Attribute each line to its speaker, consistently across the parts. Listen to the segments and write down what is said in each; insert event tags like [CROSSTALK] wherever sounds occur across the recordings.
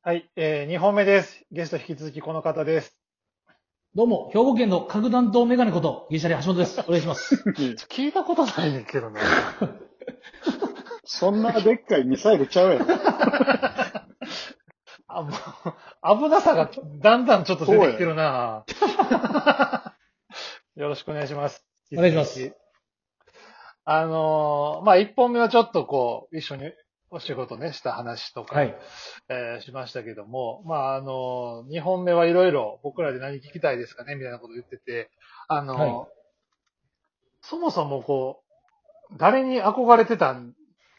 Speaker 1: はい、えー、2本目です。ゲスト引き続きこの方です。
Speaker 2: どうも、兵庫県の核弾頭メガネこと、ギリシャリ橋本です。お願いします。[LAUGHS]
Speaker 1: 聞いたことないねんけどな。[LAUGHS]
Speaker 3: そんなでっかいミサイルちゃうやろ。[LAUGHS]
Speaker 1: あ、もう、危なさがだんだんちょっと出てきてるなよろしくお願いします。
Speaker 2: お願いします。
Speaker 1: あのーまあ、1本目はちょっとこう、一緒にお仕事ね、した話とか、
Speaker 2: はい。
Speaker 1: えーしましたけども、まあ、あのー、2本目はいろいろ僕らで何聞きたいですかねみたいなこと言ってて、あのー
Speaker 2: はい
Speaker 1: そもそもこう、誰に憧れてたんっ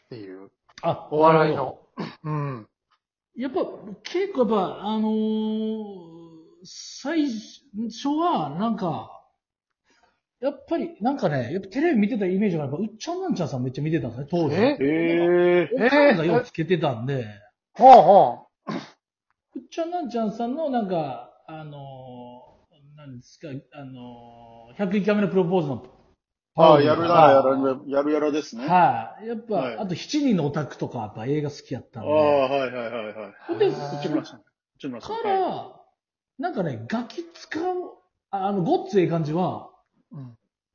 Speaker 1: ていう、
Speaker 2: あ、
Speaker 1: お笑いの。うん。
Speaker 2: ど。やっぱ、結構やっぱ、あのー最初は、なんか、やっぱり、なんかね、やっぱテレビ見てたイメージが、やっぱ、うっちゃんなんちゃんさんめっちゃ見てたんですね、当時。
Speaker 1: え
Speaker 3: ええ
Speaker 2: おかんがようつけてたんで、
Speaker 1: ほうほ
Speaker 2: うっちゃんなんちゃんさんの、なんか、あのーなんですか、あのー、101回目のプロポーズの
Speaker 3: ああ、やるな、
Speaker 2: はい
Speaker 3: やるやるやるですね。あ
Speaker 2: はい。やっぱ、
Speaker 3: はい
Speaker 2: あと7人のオタクとか、やっぱ映画好きやった
Speaker 3: あ、
Speaker 2: んで。
Speaker 3: はいはいはいはい。
Speaker 2: で、
Speaker 3: 内村さん。内村さん。
Speaker 2: から、
Speaker 3: は
Speaker 2: なんかね、ガキ使う、ああの、ごっつええ感じは。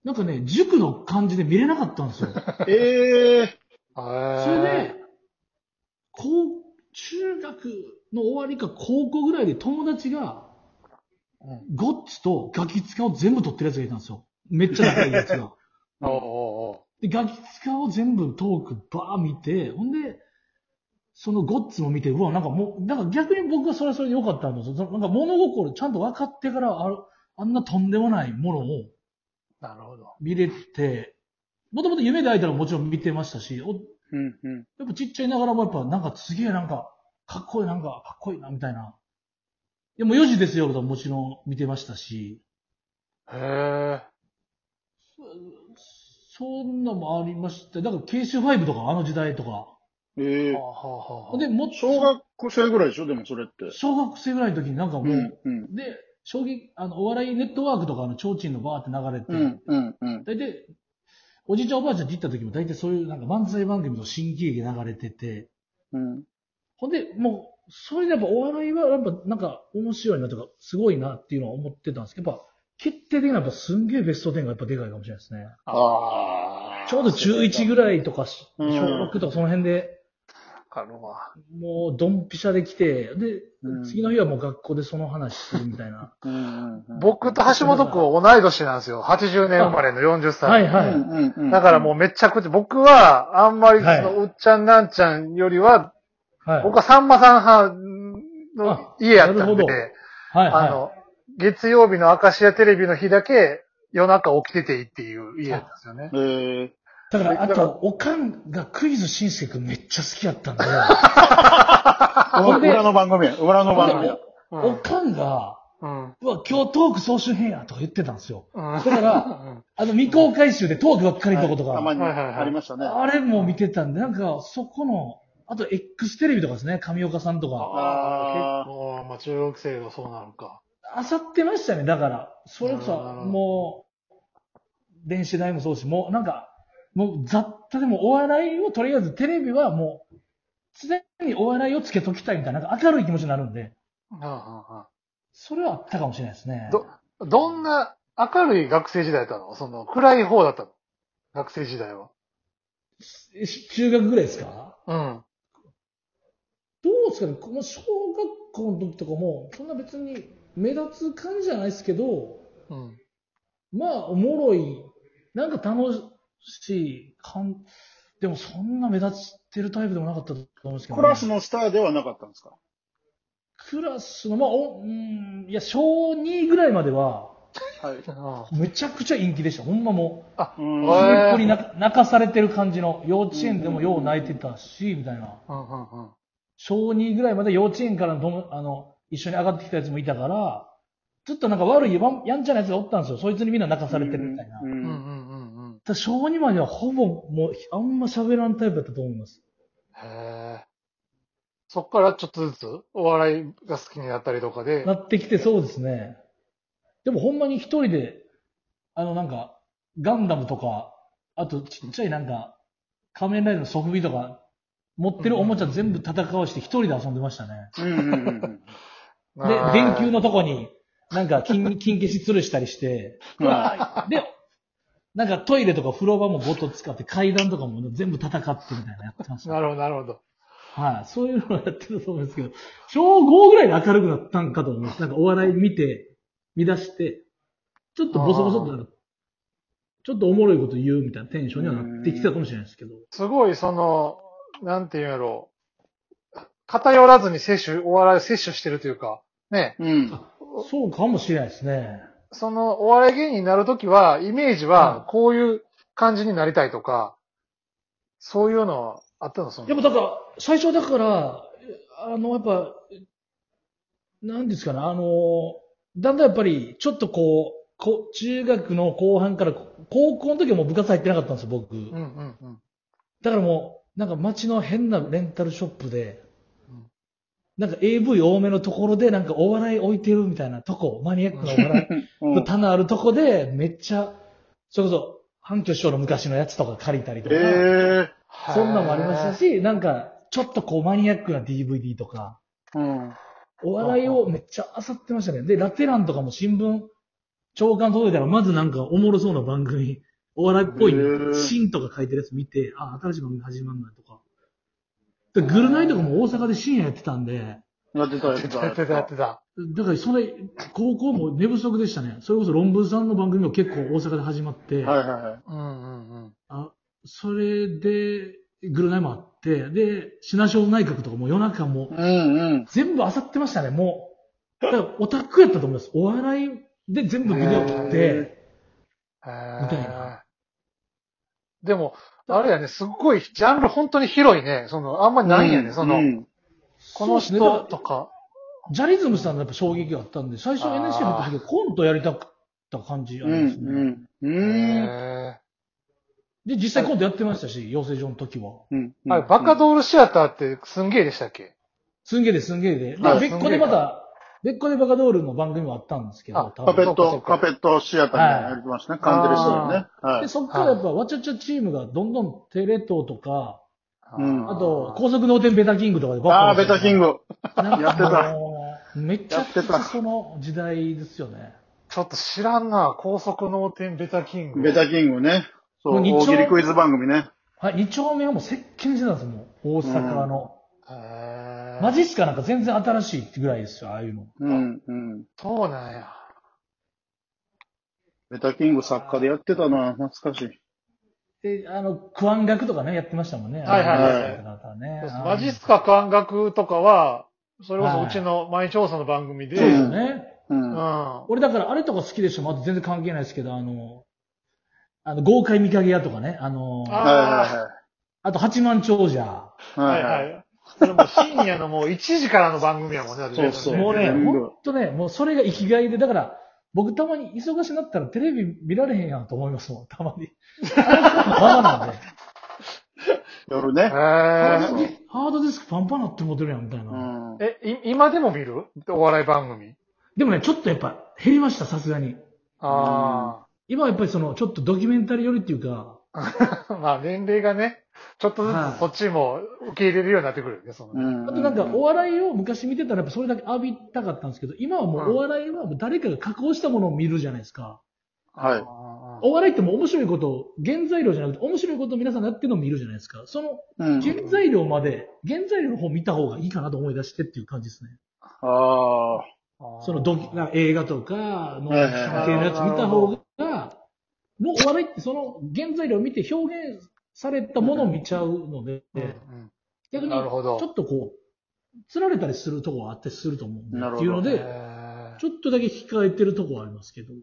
Speaker 2: なんかね、塾の感じで見れなかったんですよ。
Speaker 3: い [LAUGHS] ええ
Speaker 2: それで、高、中学の終わりか高校ぐらいで友達が、
Speaker 1: うん。
Speaker 2: ゴッツとガキ使を全部取ってるやつがいたんですよ。めっちゃ仲いいやつが。[LAUGHS]
Speaker 1: おうおうお
Speaker 2: で、ガキ使を全部トークバー見て、ほんで、そのゴッツも見て、うわ、なんかもう、なんか逆に僕はそれはそれで良かったんですよ。なんか物心ちゃんと分かってからある、あんなとんでもないものを
Speaker 1: うなるほど。
Speaker 2: 見れて、もともと夢で会えたらもちろん見てましたし、お
Speaker 3: うんうん。
Speaker 2: やっぱちっちゃいながらもやっぱなんかすげえなんか、かっこいいなんか、かっこいいな、みたいな。いやもう4時ですよ、ともちろん見てましたし、
Speaker 1: へえ。
Speaker 2: そそんなもありました。だから、ケシュ5とか、あの時代とか。
Speaker 3: ええ
Speaker 1: はあはあはあ
Speaker 2: で、もっと
Speaker 3: 小学生ぐらいでしょでもそれって。
Speaker 2: 小学生ぐらいの時になんかもう、
Speaker 3: うんうん。
Speaker 2: で、衝撃、あの、お笑いネットワークとかの提灯のバーって流れて、
Speaker 3: うんうんうん。
Speaker 2: 大体、おじいちゃんおばあちゃんって行った時も大体そういうなんか漫才番組の新喜劇流れてて、
Speaker 3: うん。
Speaker 2: ほんで、もう、それでやっぱお笑いはやっぱなんか面白いなとか、すごいなっていうのは思ってたんですけど、やっぱ、決定的なやっぱすんげえベスト10がやっぱでかいかもしれないですね。
Speaker 3: ああ。
Speaker 2: ちょうど中1ぐらいとか、小
Speaker 3: うん
Speaker 2: 6とかその辺で、
Speaker 1: わかるわ。
Speaker 2: もうドンピシャで来て、で、
Speaker 3: うん
Speaker 2: 次の日はもう学校でその話するみたいな。[LAUGHS]
Speaker 3: うんうんうん。
Speaker 1: 僕と橋本くんは同い年なんですよ。80年生まれの40歳。
Speaker 2: はいはい。
Speaker 3: うんうんうん。
Speaker 1: だからもうめちゃくちゃ、僕はあんまりそ
Speaker 2: はい
Speaker 1: のうっちゃんなんちゃんよりは、
Speaker 2: はい。
Speaker 1: 僕はさんまさん派の家やったんで
Speaker 2: はいはい。
Speaker 1: あの、月曜日の明石家テレビの日だけ夜中起きてていいっていう家やったんですよね。
Speaker 3: ええ
Speaker 2: だから、あと、おかんがクイズしんすけくんめっちゃ好きやったん [LAUGHS] で、
Speaker 3: 裏の番組や。裏の番組や。
Speaker 1: うん
Speaker 2: おかんが、
Speaker 1: うん。
Speaker 2: うわ、今日トーク総集編やとか言ってたんですよ。
Speaker 1: うん
Speaker 2: だから、あの未公開集でトークばっかりのとことか、
Speaker 3: たまに
Speaker 1: はいはいはい
Speaker 3: ありましたね。
Speaker 2: あれも見てたんで、なんか、そこの、あと X テレビとかですね、上岡さんとか、
Speaker 1: ああ、結構、まあ中学生がそうなのか。
Speaker 2: あさってましたね、だから。それこそ、もう、電子代もそうし、もうなんか、もう雑多でもお笑いをとりあえずテレビはもう、常にお笑いをつけときたいみたいな、なんか明るい気持ちになるんで、
Speaker 1: うんうんうん
Speaker 2: それはあったかもしれないですね。
Speaker 1: ど、どんな明るい学生時代だったの？その、暗い方だったの？学生時代は。
Speaker 2: 中学ぐらいですか？
Speaker 1: うん。
Speaker 2: どうですかね？この小学校の時とかも、そんな別に目立つ感じじゃないですけど、
Speaker 1: うん。
Speaker 2: まあ、おもろい、なんか楽しい感、でもそんな目立ってるタイプでもなかったと思うんですけど、
Speaker 3: クラスのスターではなかったんですか？
Speaker 2: クラスの、まあ、お、うん、いや、小2ぐらいまでは、
Speaker 3: はい。
Speaker 2: めちゃくちゃ陰気でした。ほんまも
Speaker 3: うん
Speaker 2: う、
Speaker 1: へー
Speaker 2: 末っ子に泣か泣かされてる感じの、幼稚園でもよう泣いてたし、みたいな。
Speaker 1: うんうんうん。
Speaker 2: 小2ぐらいまで幼稚園からのとも、あの、一緒に上がってきたやつもいたから、ずっとなんか悪いやんやんちゃなやつがおったんですよ。そいつにみんな泣かされてるみたいな。
Speaker 3: うん
Speaker 1: うんうんうんうん。
Speaker 2: ただ小2まではほぼもう、あんま喋らんタイプだったと思います。
Speaker 1: へえ。そっからちょっとずつお笑いが好きになったりとかで
Speaker 2: な、ってきてそうですね。でもほんまに一人で、あのなんか、ガンダムとか、あとちっちゃいなんか、仮面ライダーのソフビとか、持ってるおもちゃ全部戦わして一人で遊んでましたね。
Speaker 3: うんうんうん
Speaker 2: で、電球のとこに、なんか金、[LAUGHS] 金消し吊るしたりして、
Speaker 3: うん。
Speaker 2: で、なんかトイレとか風呂場もボト使って階段とかも全部戦ってみたいなのやってました。
Speaker 1: なるほど、なるほど。
Speaker 2: はい。そういうのをやってると思うんですけど、小5ぐらいで明るくなったんかと思います。なんかお笑い見て、見出して、ちょっとボソボソっとなる。ちょっとおもろいこと言うみたいなテンションにはなってきたかもしれないですけど。
Speaker 1: すごい、その、なんていうんやろう。偏らずに摂取、お笑いを摂取してるというか、ね。
Speaker 3: うん。
Speaker 2: そうかもしれないですね。
Speaker 1: その、お笑い芸人になるときは、イメージは、こういう感じになりたいとか、そういうのはあったの？その。
Speaker 2: やっぱだから、最初だから、あの、やっぱ、なんですかね、あの、だんだんやっぱり、ちょっとこう、こ中学の後半から、高校の時はもう部活入ってなかったんですよ、僕。
Speaker 1: うんうんうん。
Speaker 2: だからもう、なんか街の変なレンタルショップで
Speaker 1: うん、
Speaker 2: なんか AV 多めのところで、なんかお笑い置いてるみたいなとこ、マニアックなお笑い棚あるとこで、めっちゃ、それこそ、反響師匠の昔のやつとか借りたりとか、
Speaker 3: ええ
Speaker 2: そんなんもありましたし、なんか、ちょっとこうマニアックな DVD とか、
Speaker 3: うん。
Speaker 2: お笑いをめっちゃ漁ってましたね。で、ラテランとかも新聞、長官届いたら、まずなんかおもろそうな番組、お笑いっぽいシーンとか書いてるやつ見て、あ、新しい番組始まるなとか。で、グルナイとかも大阪で深夜やってたんで、
Speaker 3: やってた、やってた。
Speaker 1: やってた、やってた。
Speaker 2: だからそれ、高校も寝不足でしたね。それこそ論文さんの番組も結構大阪で始まって、
Speaker 3: はいはいはい。
Speaker 1: うんうんうん。
Speaker 2: あ、それで、グルナイもあって、で、品庄内閣とかも夜中も
Speaker 3: うんうん。
Speaker 2: 全部漁ってましたね、もう。だからオタクやったと思います。お笑いで全部ビデオ撮って、
Speaker 1: へ
Speaker 2: みたいな
Speaker 1: でも、あれやね、すっごい、ジャンル本当に広いね。その、あんまりないんやね、その、
Speaker 3: うん
Speaker 1: この人とか。
Speaker 2: ジャリズムさんのやっぱ衝撃があったんで、最初 NSC 入った時はコントやりたかった感じあ
Speaker 3: う
Speaker 2: りますね。
Speaker 3: んうん。うん。
Speaker 1: へ
Speaker 2: で、実際コントやってましたし、養成所の時は。
Speaker 3: うん。
Speaker 1: ーあれ、バカドールシアターってすんげえでしたっけ？
Speaker 2: すんげえです、すんげえで。で
Speaker 3: はい
Speaker 2: 別個でまた、別個でバカドールの番組もあったんですけど、
Speaker 3: カペット、カペットシアターみたいなのやってましたね。カンテレストよね。は
Speaker 2: で、
Speaker 3: い。
Speaker 2: そっからやっぱ、わちゃちゃチームがどんどんテレ東とか、
Speaker 3: うん
Speaker 2: あと、高速脳天ベタキングとかでばっか
Speaker 3: ああ、ベタキン
Speaker 2: グ。
Speaker 3: グ。
Speaker 2: なんか
Speaker 3: やってた
Speaker 2: めちゃくちゃその時代ですよね。
Speaker 1: ちょっと知らんな、高速脳天ベタキング。
Speaker 3: ベタキングね。そう、大喜利クイズ番組ね。
Speaker 2: はい、2丁目はもう接近してたんですよ、もう。大阪の。
Speaker 1: へー
Speaker 2: マジっすか？なんか全然新しいってぐらいですよ、ああいうの。
Speaker 3: うん、うん。
Speaker 1: そうなんや。
Speaker 3: ベタキング作家でやってたな、懐かしい。
Speaker 2: で、あの、クワン学とかね、やってましたもんね。
Speaker 1: はいはい
Speaker 3: はい
Speaker 2: あの方ね
Speaker 1: そうそう
Speaker 2: あー
Speaker 1: マジっすか？感覚とかは、それこ
Speaker 2: はい
Speaker 1: そうちの毎日放送の番組で、
Speaker 2: そうですよね。
Speaker 3: うん。
Speaker 1: うん。
Speaker 3: は
Speaker 2: 俺だからあれとか好きでしたもん。あと全然関係ないですけど、あの、あの、豪快見かけ屋とかね、あの、
Speaker 1: あ
Speaker 3: いは
Speaker 2: あと八幡長者。
Speaker 3: いはい。
Speaker 1: は
Speaker 3: はいいは。
Speaker 1: はいい。それもう深夜のもう1時からの番組やもんね、
Speaker 3: そうそう
Speaker 2: もうね、ほんとね、もうそれが生きがいで、だから、僕たまに忙しになったらテレビ見られへんやんと思いますもん、たまに。ままなんで。
Speaker 3: 夜ね。
Speaker 2: ハード
Speaker 1: へ
Speaker 2: ディハードディスクパンパンなって思ってるやん、みたいな。
Speaker 1: え、い今でも見る？お笑い番組？
Speaker 2: でもね、ちょっとやっぱ減りました、さすがに。
Speaker 1: あ
Speaker 2: 今はやっぱりその、ちょっとドキュメンタリー寄りっていうか、[LAUGHS]
Speaker 1: あ。まあ年齢がね、ちょっとず
Speaker 2: はい
Speaker 1: つそっちも受け入れるようになってくるよね、その。
Speaker 3: うん。
Speaker 2: あとなんかお笑いを昔見てたらやっぱそれだけ浴びたかったんですけど、今はもうお笑いはもう誰かが加工したものを見るじゃないですか。
Speaker 3: はい
Speaker 1: あ
Speaker 2: お笑いってもう面白いことを、原材料じゃなくて面白いことを皆さんがやってるのを見るじゃないですか。その
Speaker 3: うん。
Speaker 2: 原材料まで、原材料の方を見た方がいいかなと思い出してっていう感じですね。
Speaker 3: ああ。
Speaker 1: ー
Speaker 2: そのドキな映画とかの関係のやつ見た方が、もうお笑いってその原材料を見て表現されたものを見ちゃうので、
Speaker 1: うんうん
Speaker 2: 逆にちょっとこう、釣られたりするとこはあったりすると思うんで、
Speaker 3: なるほど
Speaker 2: っていうので、ちょっとだけ控えてるとこはありますけど。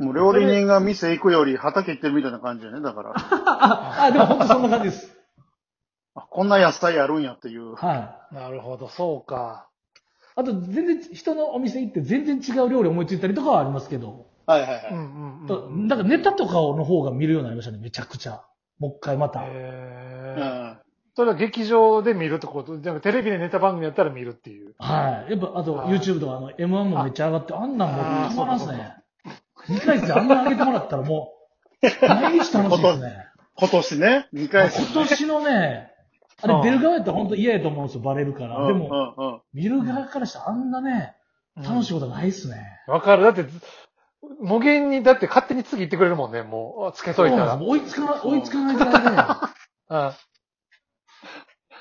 Speaker 3: もう料理人が店行くより畑行ってるみたいな感じだね。だから、
Speaker 2: あ、[LAUGHS] あ、でも本当そんな感じです。
Speaker 3: あこんな野菜あるんやっていう。
Speaker 2: はい。
Speaker 1: なるほど、そうか。
Speaker 2: あと、全然、人のお店行って全然違う料理思いついたりとかはありますけど、
Speaker 3: はいはいはい。
Speaker 1: うんうん
Speaker 2: と
Speaker 1: うん。
Speaker 2: だからネタとかの方が見るようになりましたね、めちゃくちゃ。もう一回また。
Speaker 1: へー
Speaker 3: うん。
Speaker 1: それは劇場で見るってこと？でもテレビでネタ番組やったら見るっていう。
Speaker 2: はい。やっぱ、あと、YouTube とか、あの、M1 もめっちゃ上がって、あんなんもう
Speaker 1: あー
Speaker 2: たまらんっすね。2回生あんな上げてもらったらもう、毎日楽しいですね。[LAUGHS]
Speaker 3: 今年ね、2回戦ね
Speaker 2: 今年のね、あれ
Speaker 1: うん
Speaker 2: 出る側やったら本当嫌やと思うんですよ、バレるから。でも、
Speaker 3: うんうん
Speaker 2: 見る側からしたらあんなね、楽しいことないっすね。
Speaker 1: わかる。だって、無限に、だって勝手に次行ってくれるもんね、もう、つけといたら。
Speaker 2: 追いつかない、追いつかないぐらいで。[LAUGHS]
Speaker 1: うん。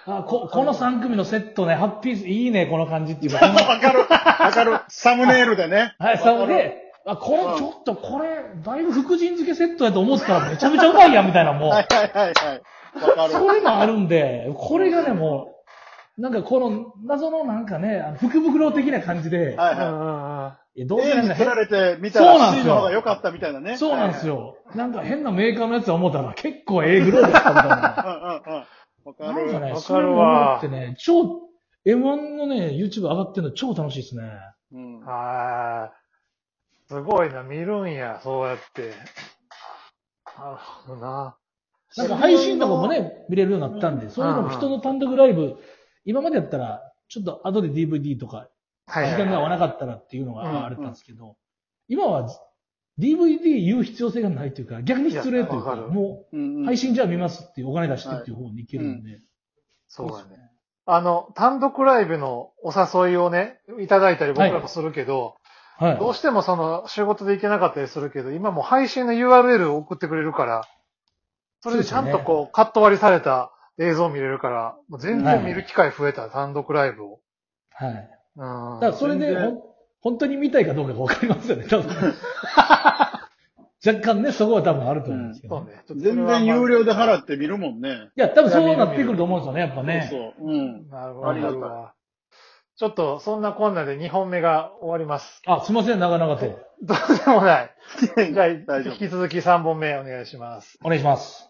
Speaker 2: あここの3組のセットね、ハッピー、いいね、この感じっていうか。[LAUGHS]
Speaker 3: わかる。わかる。サムネイルでね。[LAUGHS]
Speaker 2: はい、それで、あ、これちょっと、これ、だいぶ福神漬けセットやと思ったらめちゃめちゃうまいやん、みたいな、もう
Speaker 3: はい。はいはいはい。わかる。
Speaker 2: それもあるんで、これがね、もう、なんかこの謎のなんかね、あの福袋的な感じで、
Speaker 3: はいは
Speaker 2: いやどうせ
Speaker 3: A ら
Speaker 2: 変
Speaker 3: れて見たら
Speaker 2: そうなんで
Speaker 3: C
Speaker 2: すよ
Speaker 3: の方が良かったみたいなね。
Speaker 2: そうなんですよ。なんか変なメーカーのやつは思ったら結構ええグローブだったみたいな。
Speaker 3: んうんうん。わかる。
Speaker 2: なんかね、
Speaker 1: わ
Speaker 2: それも
Speaker 1: かるわ
Speaker 2: 思ってね、超、M1 のね、YouTube 上がってるの超楽しいですね。
Speaker 3: うん
Speaker 1: はい。すごいな、見るんや、そうやって。なるほどな。
Speaker 2: なんか配信とかもね、見れるようになったんで、そういうのも人の単独ライブ、今までやったら、ちょっと後で DVD とか、時間が合わなかったらっていうのがあれたんですけど、今は DVD 言う必要性がないというか、逆に失礼というか、も
Speaker 3: う
Speaker 2: 配信じゃあ見ますっていうお金出してっていう方に行けるんで。
Speaker 1: そうだね。あの、単独ライブのお誘いをね、いただいたり僕らもするけど、
Speaker 2: はい。
Speaker 1: どうしてもその仕事で行けなかったりするけど、今もう配信の URL を送ってくれるから、それでちゃんとこう、カット割りされた映像を見れるから、もう全然見る機会増えた、単独ライブを。
Speaker 2: はい。
Speaker 1: うん。
Speaker 2: だからそれで本当に見たいかどうかがわかりますよね、多分。[LAUGHS] 若干ね、そこは多分あると思うんですけど、
Speaker 1: そうね。ちょっとそれ
Speaker 3: 全然有料で払って見るもんね。
Speaker 2: いや、多分そうなってくると思うんですよね、やっぱね。
Speaker 3: そうそう。うん。
Speaker 1: なるほど。
Speaker 3: ありがたい
Speaker 1: わちょっと、そんなこんなで2本目が終わります。
Speaker 2: あ、すいません、長々と。[LAUGHS]
Speaker 1: どうでもない。じゃあ、
Speaker 3: 大丈夫
Speaker 1: 引き続き3本目お願いします。
Speaker 2: お願いします。